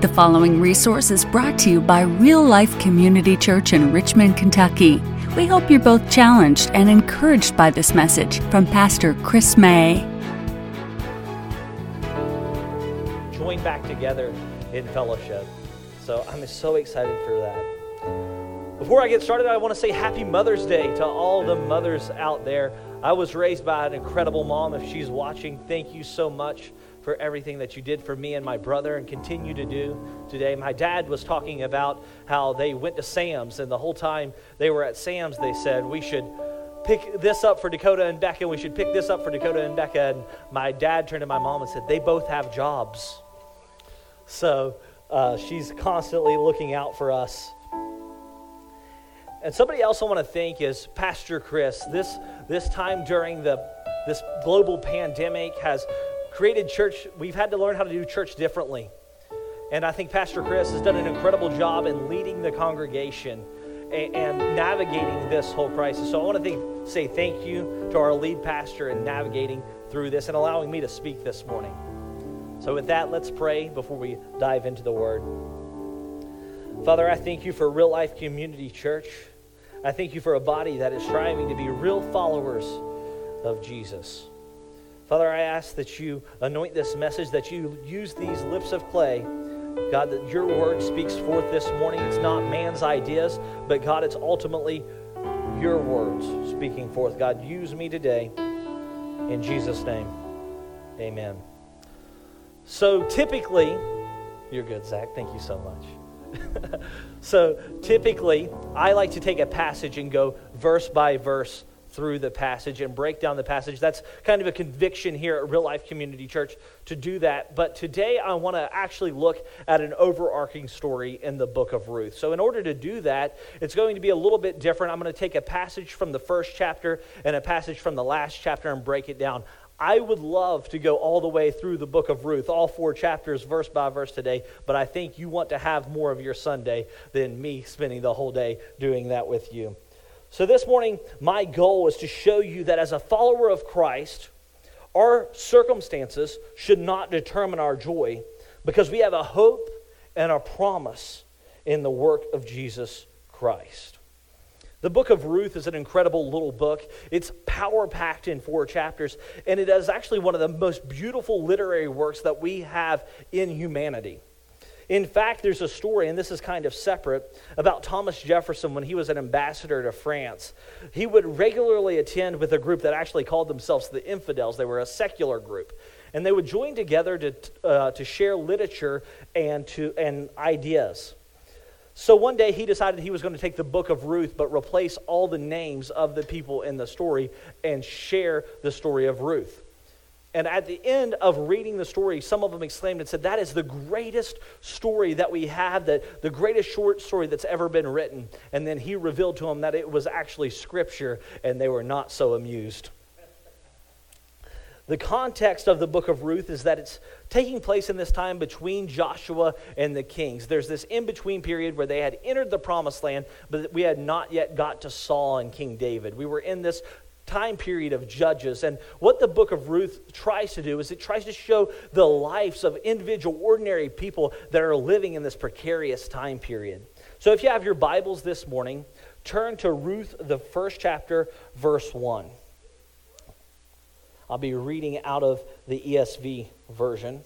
The following resource is brought to you by Real Life Community Church in Richmond, Kentucky. We hope you're both challenged and encouraged by this message from Pastor Chris May. Join back together in fellowship. So I'm so excited for that. Before I get started, I want to say Happy Mother's Day to all the mothers out there. I was raised by an incredible mom. If she's watching, thank you so much for everything that you did for me and my brother and continue to do today. My dad was talking about how they went to Sam's, and the whole time they were at Sam's, they said, We should pick this up for Dakota and Becca, and we should pick this up for Dakota and Becca. And my dad turned to my mom and said, They both have jobs. So uh, she's constantly looking out for us. And somebody else I want to thank is Pastor Chris. This, this time during the, this global pandemic has created church, we've had to learn how to do church differently. And I think Pastor Chris has done an incredible job in leading the congregation and, and navigating this whole crisis. So I want to think, say thank you to our lead pastor in navigating through this and allowing me to speak this morning. So, with that, let's pray before we dive into the word. Father, I thank you for Real Life Community Church. I thank you for a body that is striving to be real followers of Jesus. Father, I ask that you anoint this message, that you use these lips of clay. God, that your word speaks forth this morning. It's not man's ideas, but God, it's ultimately your words speaking forth. God, use me today. In Jesus' name, amen. So typically, you're good, Zach. Thank you so much. so typically, I like to take a passage and go verse by verse through the passage and break down the passage. That's kind of a conviction here at Real Life Community Church to do that. But today I want to actually look at an overarching story in the book of Ruth. So, in order to do that, it's going to be a little bit different. I'm going to take a passage from the first chapter and a passage from the last chapter and break it down. I would love to go all the way through the book of Ruth, all four chapters, verse by verse today, but I think you want to have more of your Sunday than me spending the whole day doing that with you. So, this morning, my goal is to show you that as a follower of Christ, our circumstances should not determine our joy because we have a hope and a promise in the work of Jesus Christ. The book of Ruth is an incredible little book. It's power packed in four chapters, and it is actually one of the most beautiful literary works that we have in humanity. In fact, there's a story, and this is kind of separate, about Thomas Jefferson when he was an ambassador to France. He would regularly attend with a group that actually called themselves the Infidels. They were a secular group. And they would join together to, uh, to share literature and, to, and ideas. So one day he decided he was going to take the book of Ruth, but replace all the names of the people in the story and share the story of Ruth. And at the end of reading the story, some of them exclaimed and said, That is the greatest story that we have, that, the greatest short story that's ever been written. And then he revealed to them that it was actually scripture, and they were not so amused. The context of the book of Ruth is that it's taking place in this time between Joshua and the kings. There's this in between period where they had entered the promised land, but we had not yet got to Saul and King David. We were in this time period of Judges. And what the book of Ruth tries to do is it tries to show the lives of individual, ordinary people that are living in this precarious time period. So if you have your Bibles this morning, turn to Ruth, the first chapter, verse 1. I'll be reading out of the ESV version.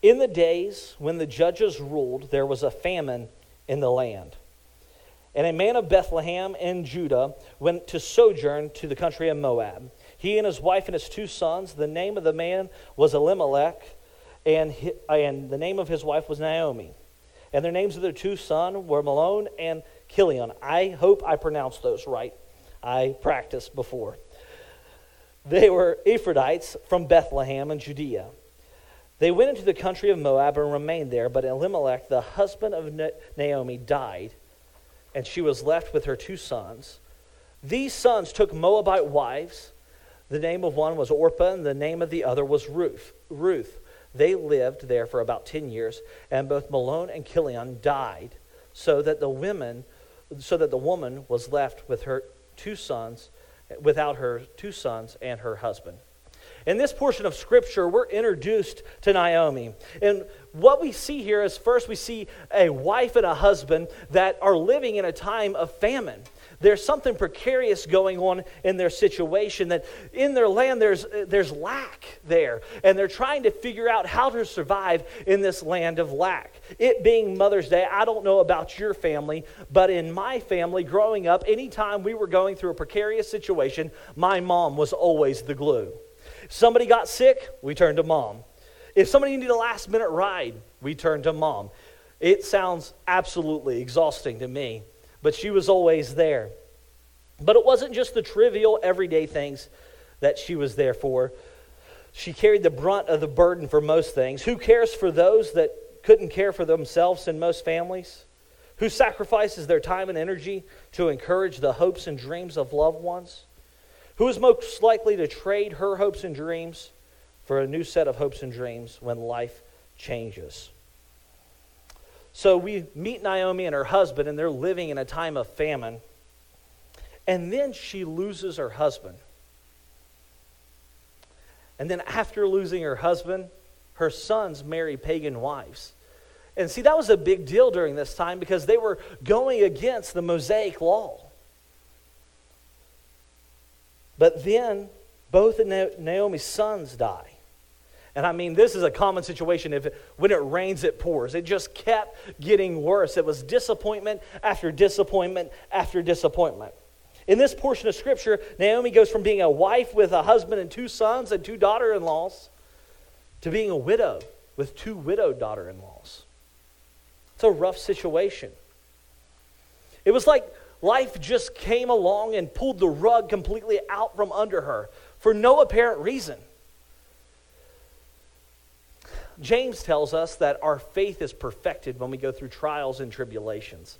In the days when the judges ruled, there was a famine in the land. And a man of Bethlehem in Judah went to sojourn to the country of Moab. He and his wife and his two sons, the name of the man was Elimelech, and, and the name of his wife was Naomi. And their names of their two sons were Mahlon and Chilion. I hope I pronounced those right. I practiced before. They were Ephrathites from Bethlehem in Judea. They went into the country of Moab and remained there, but Elimelech, the husband of Naomi, died and she was left with her two sons. These sons took Moabite wives. The name of one was Orpah, and the name of the other was Ruth. Ruth. They lived there for about 10 years, and both Mahlon and Chilion died, so that the women, so that the woman was left with her two sons, without her two sons and her husband. In this portion of Scripture, we're introduced to Naomi. And what we see here is first we see a wife and a husband that are living in a time of famine. There's something precarious going on in their situation that in their land there's, there's lack there. And they're trying to figure out how to survive in this land of lack. It being Mother's Day, I don't know about your family, but in my family growing up, anytime we were going through a precarious situation, my mom was always the glue. Somebody got sick, we turned to mom. If somebody needed a last minute ride, we turned to mom. It sounds absolutely exhausting to me, but she was always there. But it wasn't just the trivial, everyday things that she was there for. She carried the brunt of the burden for most things. Who cares for those that couldn't care for themselves in most families? Who sacrifices their time and energy to encourage the hopes and dreams of loved ones? Who is most likely to trade her hopes and dreams for a new set of hopes and dreams when life changes? So we meet Naomi and her husband, and they're living in a time of famine. And then she loses her husband. And then after losing her husband, her sons marry pagan wives. And see, that was a big deal during this time because they were going against the Mosaic law. But then both of Naomi's sons die. And I mean, this is a common situation. If when it rains, it pours. It just kept getting worse. It was disappointment after disappointment after disappointment. In this portion of Scripture, Naomi goes from being a wife with a husband and two sons and two daughter in laws to being a widow with two widowed daughter in laws. It's a rough situation. It was like life just came along and pulled the rug completely out from under her for no apparent reason. James tells us that our faith is perfected when we go through trials and tribulations.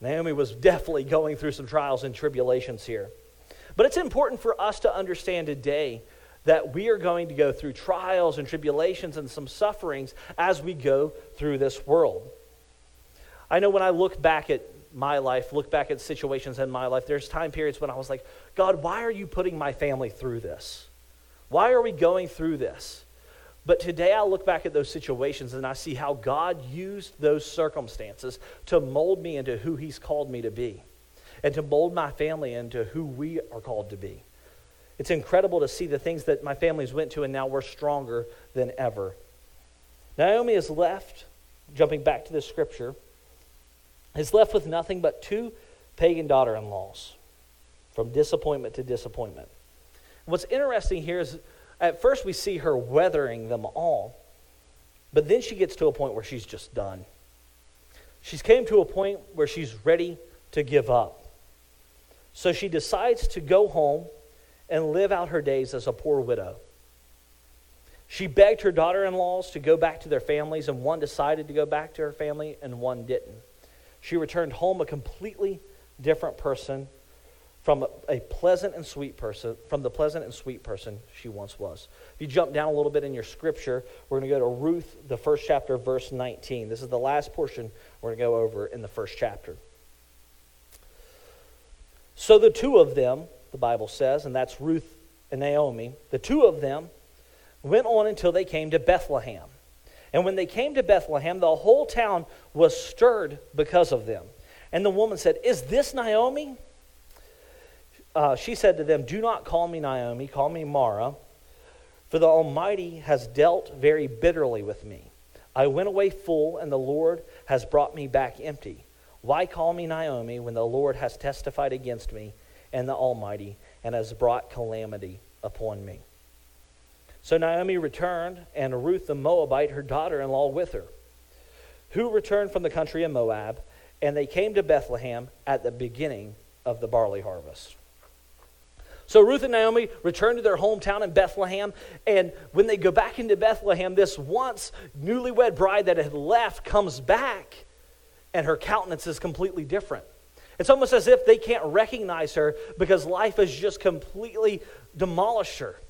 Naomi was definitely going through some trials and tribulations here. But it's important for us to understand today that we are going to go through trials and tribulations and some sufferings as we go through this world. I know when I look back at my life, look back at situations in my life, there's time periods when I was like, God, why are you putting my family through this? Why are we going through this? But today I look back at those situations and I see how God used those circumstances to mold me into who He's called me to be and to mold my family into who we are called to be. It's incredible to see the things that my families went to and now we're stronger than ever. Naomi is left, jumping back to the scripture, is left with nothing but two pagan daughter in laws from disappointment to disappointment. What's interesting here is at first, we see her weathering them all, but then she gets to a point where she's just done. She's came to a point where she's ready to give up. So she decides to go home and live out her days as a poor widow. She begged her daughter in laws to go back to their families, and one decided to go back to her family, and one didn't. She returned home a completely different person from a pleasant and sweet person, from the pleasant and sweet person she once was. If you jump down a little bit in your scripture, we're going to go to Ruth, the first chapter, verse 19. This is the last portion we're going to go over in the first chapter. So the two of them, the Bible says, and that's Ruth and Naomi, the two of them went on until they came to Bethlehem. And when they came to Bethlehem, the whole town was stirred because of them. And the woman said, Is this Naomi? uh, she said to them, Do not call me Naomi, call me Mara, for the Almighty has dealt very bitterly with me. I went away full, and the Lord has brought me back empty. Why call me Naomi when the Lord has testified against me and the Almighty and has brought calamity upon me? So Naomi returned, and Ruth the Moabite, her daughter in law, with her, who returned from the country of Moab, and they came to Bethlehem at the beginning of the barley harvest. So Ruth and Naomi return to their hometown in Bethlehem. And when they go back into Bethlehem, this once newlywed bride that had left comes back, and her countenance is completely different. It's almost as if they can't recognize her because life has just completely demolished her.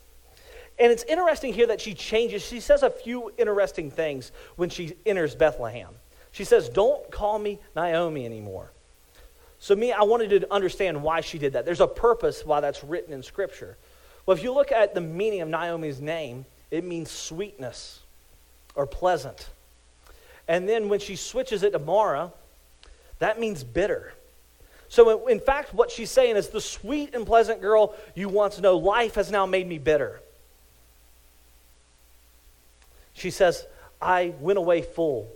And it's interesting here that she changes. She says a few interesting things when she enters Bethlehem. She says, Don't call me Naomi anymore. So, me, I wanted to understand why she did that. There's a purpose why that's written in Scripture. Well, if you look at the meaning of Naomi's name, it means sweetness or pleasant. And then when she switches it to Mara, that means bitter. So, in fact, what she's saying is the sweet and pleasant girl you once know, life has now made me bitter. She says, I went away full,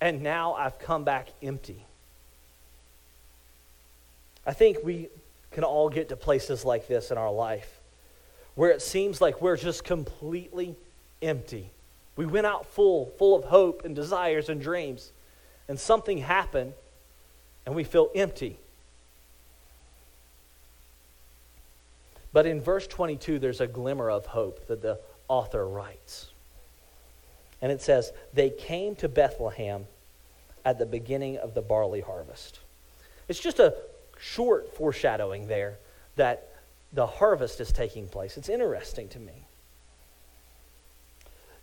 and now I've come back empty. I think we can all get to places like this in our life where it seems like we're just completely empty. We went out full, full of hope and desires and dreams, and something happened, and we feel empty. But in verse 22, there's a glimmer of hope that the author writes. And it says, They came to Bethlehem at the beginning of the barley harvest. It's just a short foreshadowing there that the harvest is taking place. It's interesting to me.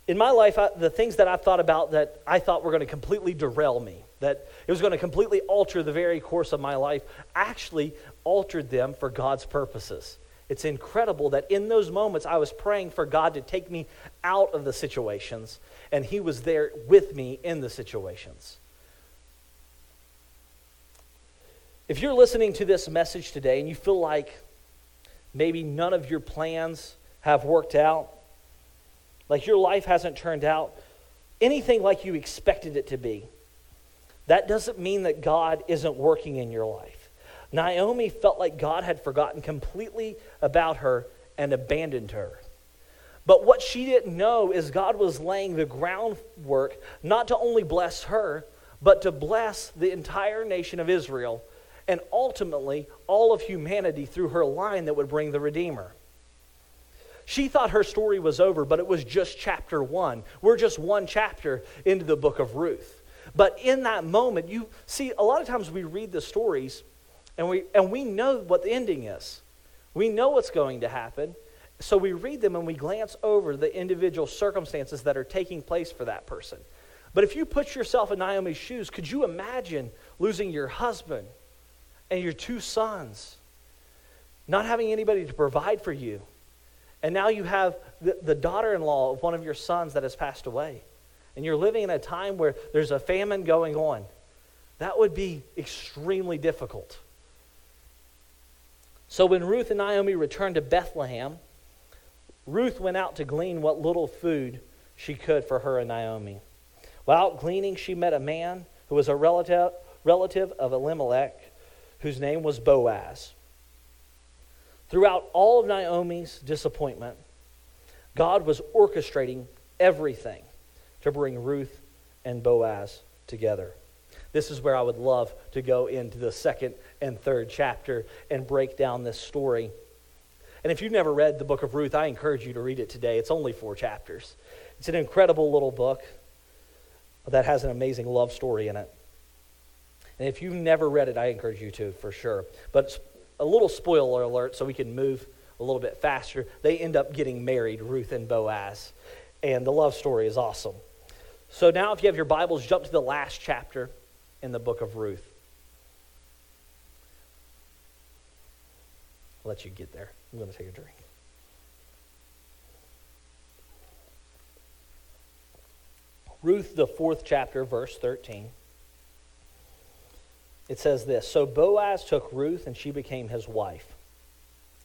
In my life, I, the things that I've thought about that I thought were going to completely derail me, that it was going to completely alter the very course of my life, actually altered them for God's purposes. It's incredible that in those moments I was praying for God to take me out of the situations, and He was there with me in the situations. If you're listening to this message today and you feel like maybe none of your plans have worked out, like your life hasn't turned out anything like you expected it to be, that doesn't mean that God isn't working in your life. Naomi felt like God had forgotten completely about her and abandoned her. But what she didn't know is God was laying the groundwork not to only bless her, but to bless the entire nation of Israel and ultimately all of humanity through her line that would bring the Redeemer. She thought her story was over, but it was just chapter one. We're just one chapter into the book of Ruth. But in that moment, you see, a lot of times we read the stories and we, and we know what the ending is. We know what's going to happen. So we read them and we glance over the individual circumstances that are taking place for that person. But if you put yourself in Naomi's shoes, could you imagine losing your husband and your two sons, not having anybody to provide for you? And now you have the, the daughter in law of one of your sons that has passed away. And you're living in a time where there's a famine going on. That would be extremely difficult. So when Ruth and Naomi returned to Bethlehem, Ruth went out to glean what little food she could for her and Naomi. While out gleaning, she met a man who was a relative, relative of Elimelech, whose name was Boaz. Throughout all of Naomi's disappointment, God was orchestrating everything to bring Ruth and Boaz together. This is where I would love to go into the second and third chapter and break down this story. And if you've never read the book of Ruth, I encourage you to read it today. It's only four chapters. It's an incredible little book that has an amazing love story in it. And if you've never read it, I encourage you to for sure. But a little spoiler alert so we can move a little bit faster. They end up getting married, Ruth and Boaz. And the love story is awesome. So now, if you have your Bibles, jump to the last chapter in the book of Ruth. I'll let you get there. I'm going to take a drink. Ruth, the fourth chapter, verse 13. It says this So Boaz took Ruth, and she became his wife.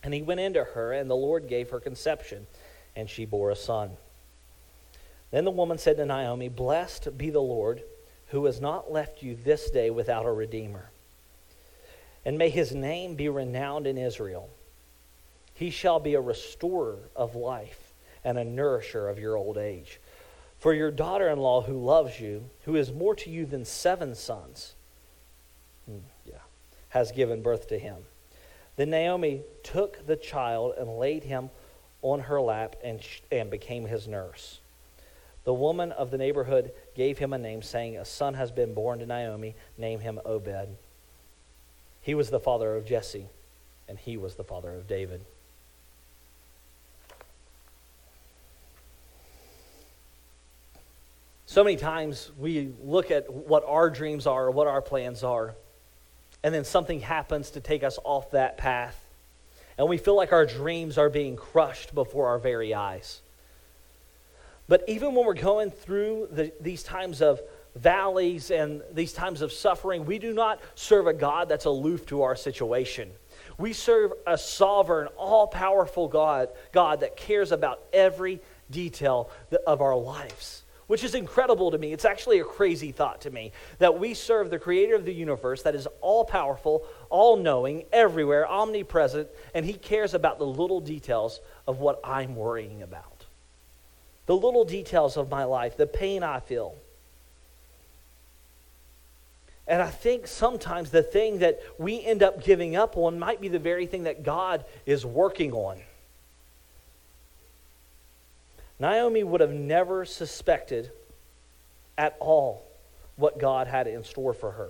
And he went into her, and the Lord gave her conception, and she bore a son. Then the woman said to Naomi, Blessed be the Lord, who has not left you this day without a redeemer and may his name be renowned in Israel. He shall be a restorer of life and a nourisher of your old age. For your daughter in law, who loves you, who is more to you than seven sons, hmm, yeah, has given birth to him. Then Naomi took the child and laid him on her lap and, and became his nurse. The woman of the neighborhood gave him a name, saying, A son has been born to Naomi. Name him Obed. He was the father of Jesse, and he was the father of David. So many times we look at what our dreams are, what our plans are, and then something happens to take us off that path. and we feel like our dreams are being crushed before our very eyes. But even when we're going through the, these times of valleys and these times of suffering, we do not serve a God that's aloof to our situation. We serve a sovereign, all powerful God, God that cares about every detail of our lives, which is incredible to me. It's actually a crazy thought to me that we serve the creator of the universe that is all powerful, all knowing, everywhere, omnipresent, and he cares about the little details of what I'm worrying about. The little details of my life, the pain I feel and I think sometimes the thing that we end up giving up on might be the very thing that God is working on. Naomi would have never suspected at all what God had in store for her.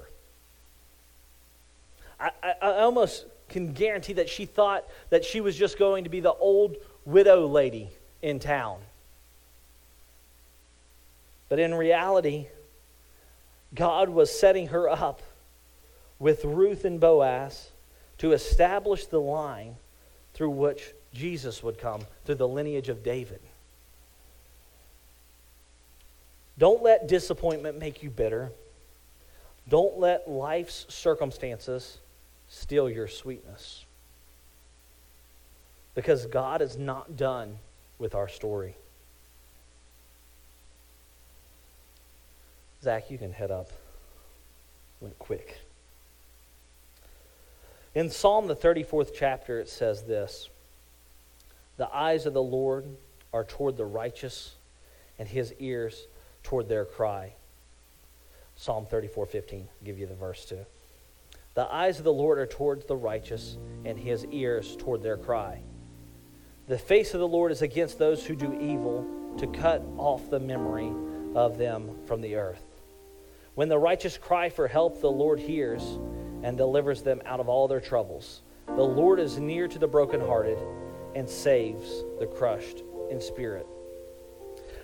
I, I, I, almost can guarantee that she thought that she was just going to be the old widow lady in town. But in reality, God was setting her up with Ruth and Boaz to establish the line through which Jesus would come, through the lineage of David. Don't let disappointment make you bitter. Don't let life's circumstances steal your sweetness. Because God is not done with our story. Zach, you can head up. Went quick. In Psalm, the 34th chapter, it says this The eyes of the Lord are toward the righteous, and his ears toward their cry. Psalm 34 15. I'll give you the verse too. The eyes of the Lord are towards the righteous, and his ears toward their cry. The face of the Lord is against those who do evil, to cut off the memory of them from the earth. When the righteous cry for help, the Lord hears and delivers them out of all their troubles. The Lord is near to the brokenhearted and saves the crushed in spirit.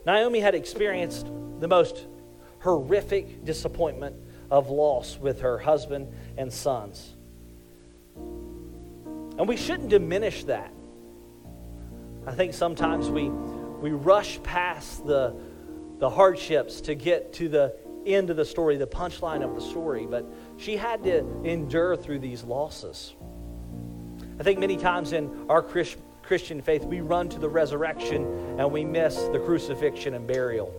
Naomi had experienced the most horrific disappointment of loss with her husband and sons. And we shouldn't diminish that. I think sometimes we, we rush past the, the hardships to get to the end of the story, the punchline of the story, but she had to endure through these losses. I think many times in our Christian faith, we run to the resurrection and we miss the crucifixion and burial.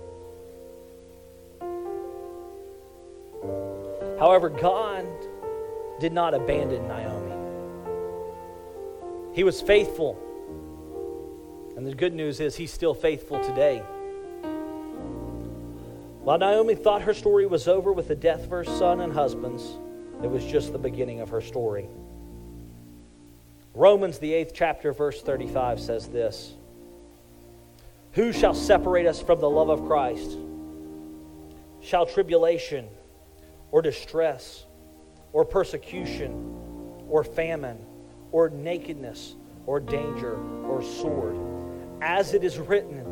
However, God did not abandon Naomi. He was faithful. And the good news is, He's still faithful today. While Naomi thought her story was over with the death of her son and husbands, it was just the beginning of her story. Romans, the eighth chapter, verse 35 says this Who shall separate us from the love of Christ? Shall tribulation, or distress, or persecution, or famine, or nakedness, or danger, or sword? As it is written,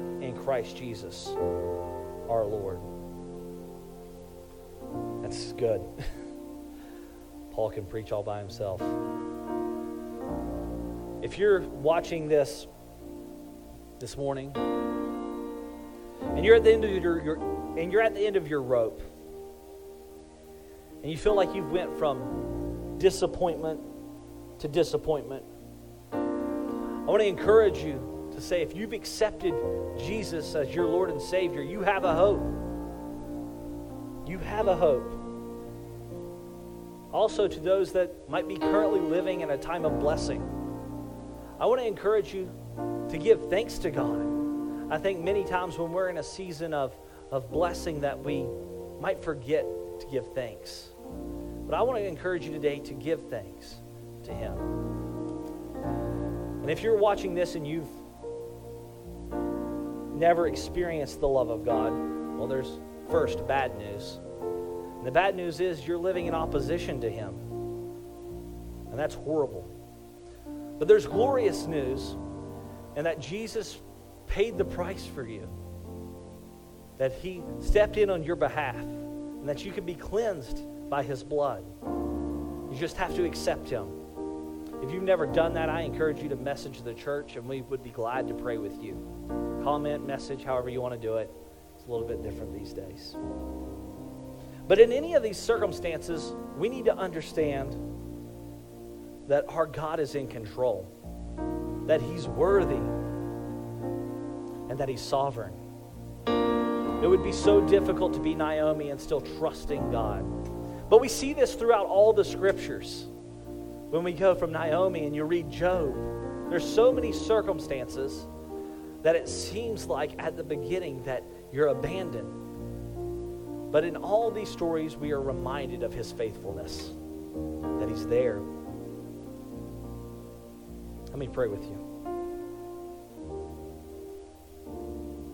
Christ Jesus our Lord. That's good. Paul can preach all by himself. If you're watching this this morning and you're at the end of your, your and you're at the end of your rope and you feel like you've went from disappointment to disappointment, I want to encourage you say if you've accepted Jesus as your Lord and Savior, you have a hope. You have a hope. Also, to those that might be currently living in a time of blessing, I want to encourage you to give thanks to God. I think many times when we're in a season of, of blessing that we might forget to give thanks. But I want to encourage you today to give thanks to Him. And if you're watching this and you've never experienced the love of God, well, there's first bad news. And the bad news is you're living in opposition to Him. And that's horrible. But there's glorious news, and that Jesus paid the price for you. That He stepped in on your behalf, and that you can be cleansed by His blood. You just have to accept Him. If you've never done that, I encourage you to message the church, and we would be glad to pray with you. Comment, message, however you want to do it. It's a little bit different these days. But in any of these circumstances, we need to understand that our God is in control, that He's worthy, and that He's sovereign. It would be so difficult to be Naomi and still trusting God. But we see this throughout all the scriptures. When we go from Naomi and you read Job, there's so many circumstances that it seems like at the beginning that you're abandoned. But in all these stories, we are reminded of his faithfulness, that he's there. Let me pray with you.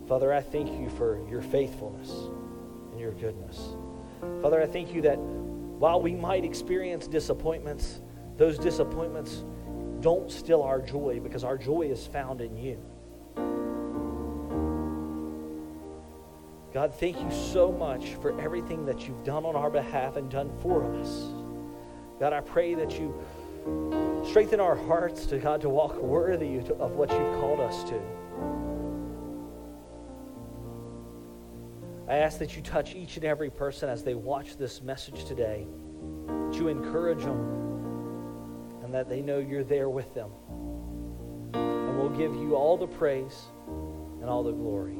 Father, I thank you for your faithfulness and your goodness. Father, I thank you that while we might experience disappointments, those disappointments don't steal our joy because our joy is found in you. God, thank you so much for everything that you've done on our behalf and done for us. God, I pray that you strengthen our hearts to God to walk worthy of what you've called us to. I ask that you touch each and every person as they watch this message today, that you encourage them and that they know you're there with them. And we'll give you all the praise and all the glory.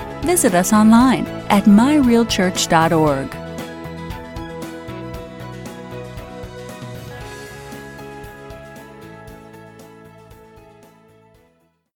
Visit us online at myrealchurch.org.